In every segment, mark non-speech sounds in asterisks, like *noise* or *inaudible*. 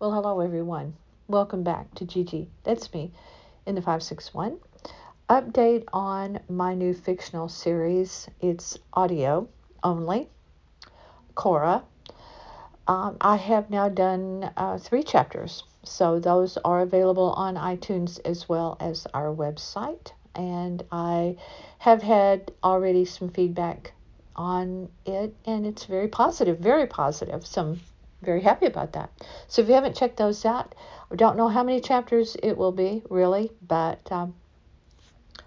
Well, hello everyone. Welcome back to Gigi. That's me in the 561. Update on my new fictional series. It's audio only. Cora. Um, I have now done uh, three chapters, so those are available on iTunes as well as our website. And I have had already some feedback on it, and it's very positive, very positive. Some very happy about that. So if you haven't checked those out, I don't know how many chapters it will be really, but um,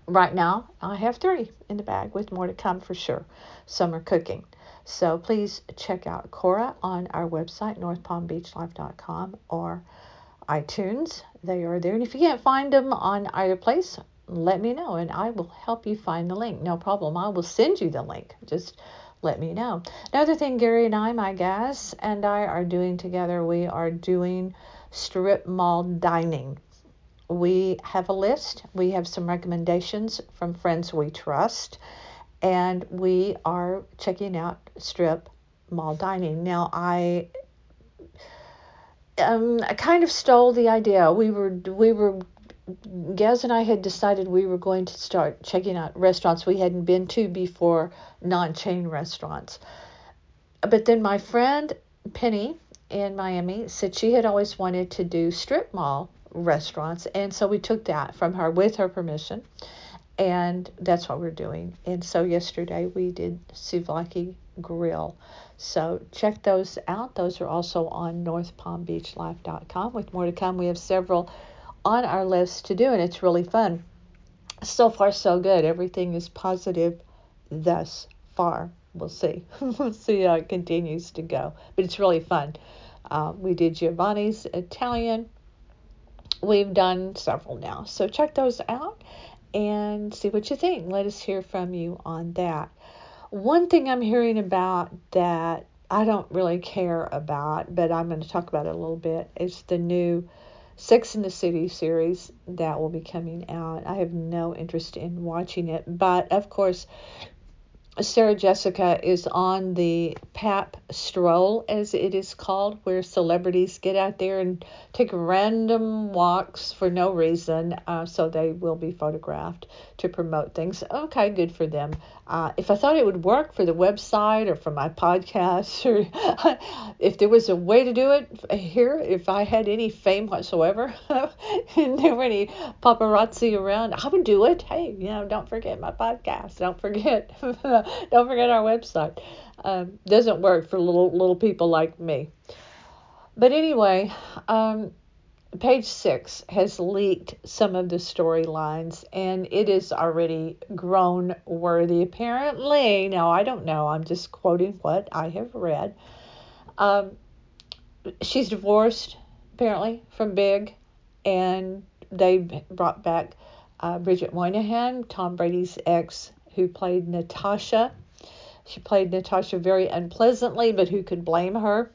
right now I have three in the bag with more to come for sure. Summer cooking. So please check out Cora on our website, northpalmbeachlife.com or iTunes. They are there. And if you can't find them on either place, let me know and I will help you find the link. No problem. I will send you the link. Just let me know. Another thing Gary and I, my guys, and I are doing together, we are doing strip mall dining. We have a list, we have some recommendations from friends we trust, and we are checking out strip mall dining. Now, I um, I kind of stole the idea. We were we were Gaz and I had decided we were going to start checking out restaurants we hadn't been to before, non chain restaurants. But then my friend Penny in Miami said she had always wanted to do strip mall restaurants. And so we took that from her with her permission. And that's what we're doing. And so yesterday we did Souvlaki Grill. So check those out. Those are also on northpalmbeachlife.com. With more to come, we have several on our list to do, and it's really fun. So far, so good. Everything is positive thus far. We'll see. *laughs* we'll see how it continues to go. But it's really fun. Uh, we did Giovanni's Italian. We've done several now. So check those out and see what you think. Let us hear from you on that. One thing I'm hearing about that I don't really care about, but I'm going to talk about it a little bit, is the new Sex in the City series that will be coming out. I have no interest in watching it, but of course, Sarah Jessica is on the PAP stroll, as it is called, where celebrities get out there and take random walks for no reason. Uh, so they will be photographed to promote things. Okay, good for them. Uh, if I thought it would work for the website or for my podcast, *laughs* or if there was a way to do it here, if I had any fame whatsoever, *laughs* and there were any paparazzi around, I would do it. Hey, you know, don't forget my podcast. Don't forget, *laughs* *laughs* don't forget our website. Um, doesn't work for little little people like me. But anyway, um, page six has leaked some of the storylines and it is already groan worthy apparently now i don't know i'm just quoting what i have read um, she's divorced apparently from big and they brought back uh, bridget moynahan tom brady's ex who played natasha she played natasha very unpleasantly but who could blame her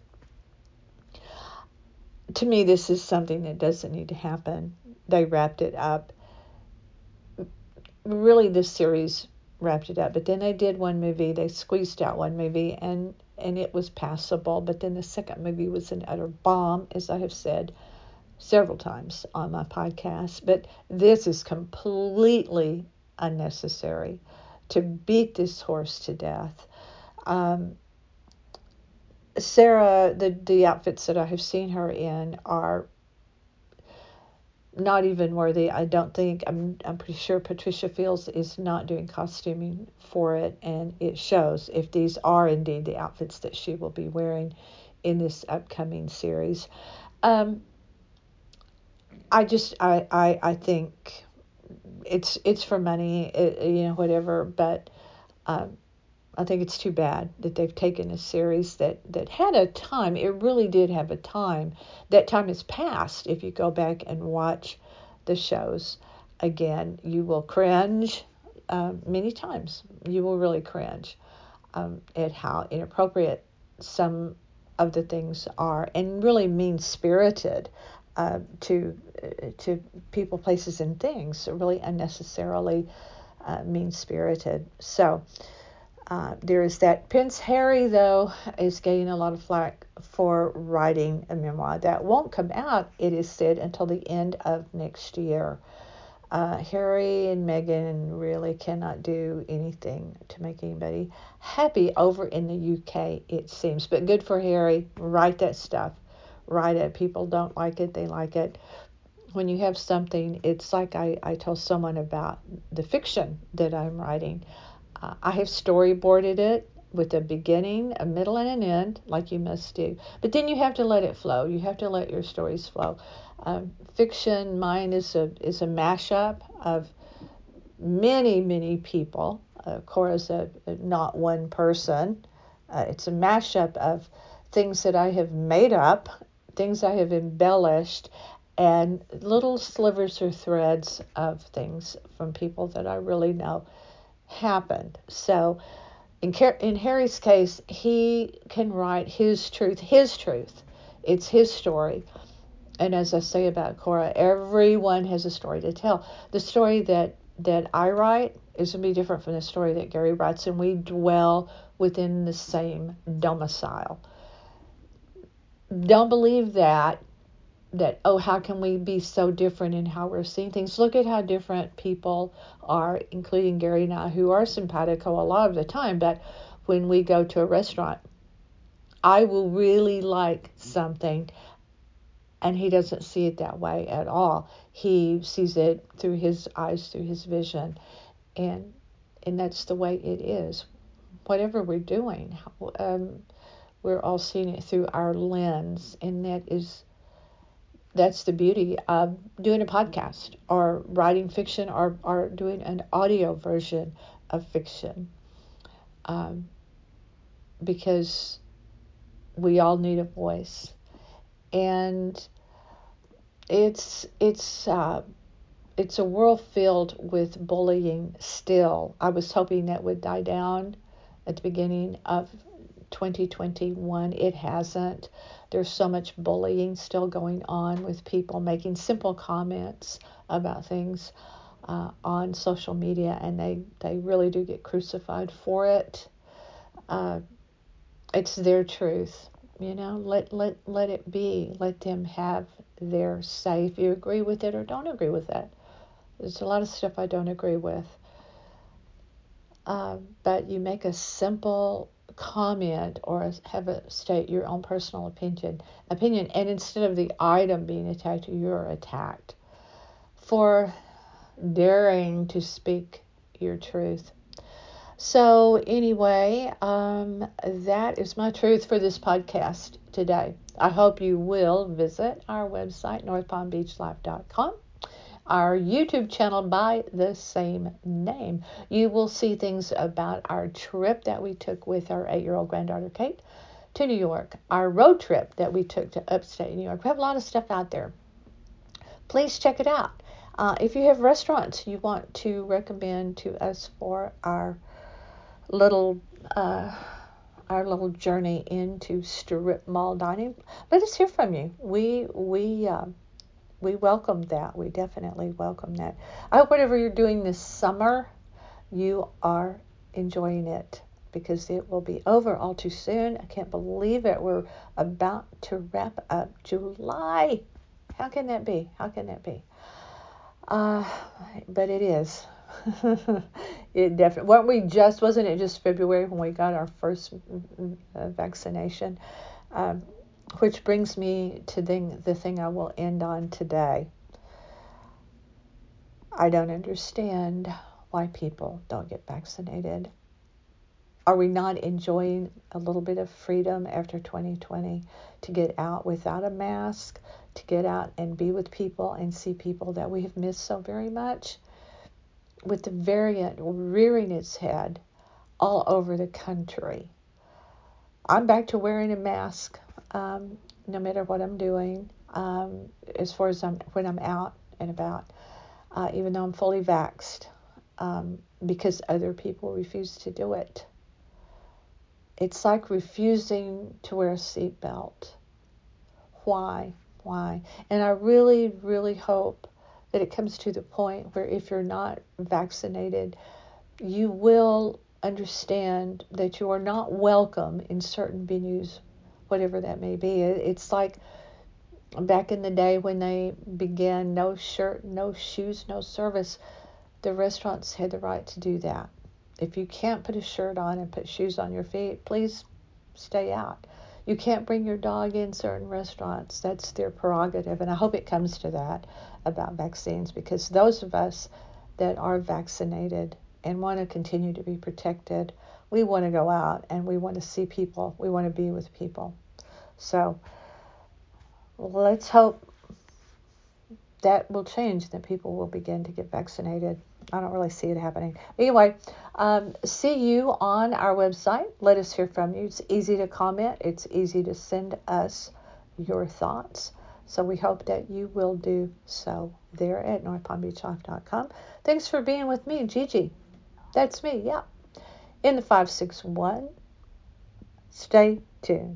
to me, this is something that doesn't need to happen. They wrapped it up. Really, this series wrapped it up. But then they did one movie. They squeezed out one movie, and and it was passable. But then the second movie was an utter bomb, as I have said several times on my podcast. But this is completely unnecessary to beat this horse to death. Um, Sarah, the the outfits that I have seen her in are not even worthy. I don't think I'm I'm pretty sure Patricia Fields is not doing costuming for it and it shows if these are indeed the outfits that she will be wearing in this upcoming series. Um, I just I, I I think it's it's for money, it, you know whatever, but um, I think it's too bad that they've taken a series that, that had a time. It really did have a time. That time has passed. If you go back and watch the shows again, you will cringe uh, many times. You will really cringe um, at how inappropriate some of the things are and really mean spirited uh, to uh, to people, places, and things. Really unnecessarily uh, mean spirited. So Uh, there is that. Prince Harry, though, is getting a lot of flack for writing a memoir. That won't come out, it is said, until the end of next year. Uh, Harry and Meghan really cannot do anything to make anybody happy over in the UK, it seems. But good for Harry. Write that stuff. Write it. People don't like it, they like it. When you have something, it's like I, I told someone about the fiction that I'm writing. Uh, I have storyboarded it with a beginning, a middle, and an end, like you must do. But then you have to let it flow. You have to let your stories flow. Um, fiction, mine is a is a mashup of many many people. Uh, Cora's a, a, not one person. Uh, it's a mashup of things that I have made up, things I have embellished, and little slivers or threads of things from people that I really know happened. So, in, in Harry's case, he can write his truth, his truth. It's his story. And as I say about Cora, everyone has a story to tell. The story that, that I write is going to be different from the story that Gary writes, and we dwell within the same domicile. Don't believe that that oh how can we be so different in how we're seeing things? Look at how different people are including gary and i who are simpatico a lot of the time. But when we go to a restaurant i will really like something and he doesn't see it that way at all. He sees it through his eyes through his vision and and that's the way it is. Whatever we're doing um, we're all seeing it through our lens and that is that's the beauty of doing a podcast or writing fiction or, or doing an audio version of fiction. Um, because we all need a voice. And it's it's uh, it's a world filled with bullying still. I was hoping that would die down at the beginning of 2021. It hasn't. There's so much bullying still going on with people making simple comments about things uh, on social media, and they, they really do get crucified for it. Uh, it's their truth, you know. Let let let it be. Let them have their say. If you agree with it or don't agree with it, there's a lot of stuff I don't agree with. Uh, but you make a simple comment or have a state your own personal opinion opinion and instead of the item being attacked you're attacked. For daring to speak your truth. So anyway um, that is my truth for this podcast today. I hope you will visit our website northpalmbeachlife.com our YouTube channel by the same name. You will see things about our trip that we took with our eight year old granddaughter Kate to New York, our road trip that we took to upstate New York. We have a lot of stuff out there. Please check it out. Uh, if you have restaurants you want to recommend to us for our little uh, our little journey into strip mall dining, let us hear from you. We we uh, we welcome that. We definitely welcome that. I hope whatever you're doing this summer, you are enjoying it because it will be over all too soon. I can't believe it. We're about to wrap up July. How can that be? How can that be? Uh, but it is. *laughs* it definitely. Weren't we just? Wasn't it just February when we got our first uh, vaccination? Um, which brings me to the, the thing I will end on today. I don't understand why people don't get vaccinated. Are we not enjoying a little bit of freedom after 2020 to get out without a mask, to get out and be with people and see people that we have missed so very much? With the variant rearing its head all over the country, I'm back to wearing a mask um, no matter what I'm doing, um, as far as I'm when I'm out and about, uh, even though I'm fully vaxxed, um, because other people refuse to do it. It's like refusing to wear a seatbelt. Why? Why? And I really, really hope that it comes to the point where if you're not vaccinated, you will understand that you are not welcome in certain venues, whatever that may be. It's like back in the day when they began no shirt, no shoes, no service, the restaurants had the right to do that. If you can't put a shirt on and put shoes on your feet, please stay out. You can't bring your dog in certain restaurants. That's their prerogative. And I hope it comes to that about vaccines because those of us that are vaccinated and want to continue to be protected, we want to go out and we want to see people. We want to be with people. So let's hope that will change, that people will begin to get vaccinated. I don't really see it happening. Anyway, um, see you on our website. Let us hear from you. It's easy to comment, it's easy to send us your thoughts. So we hope that you will do so there at northpalmbeachlife.com. Thanks for being with me, Gigi. That's me, yeah. In the 561. Stay tuned.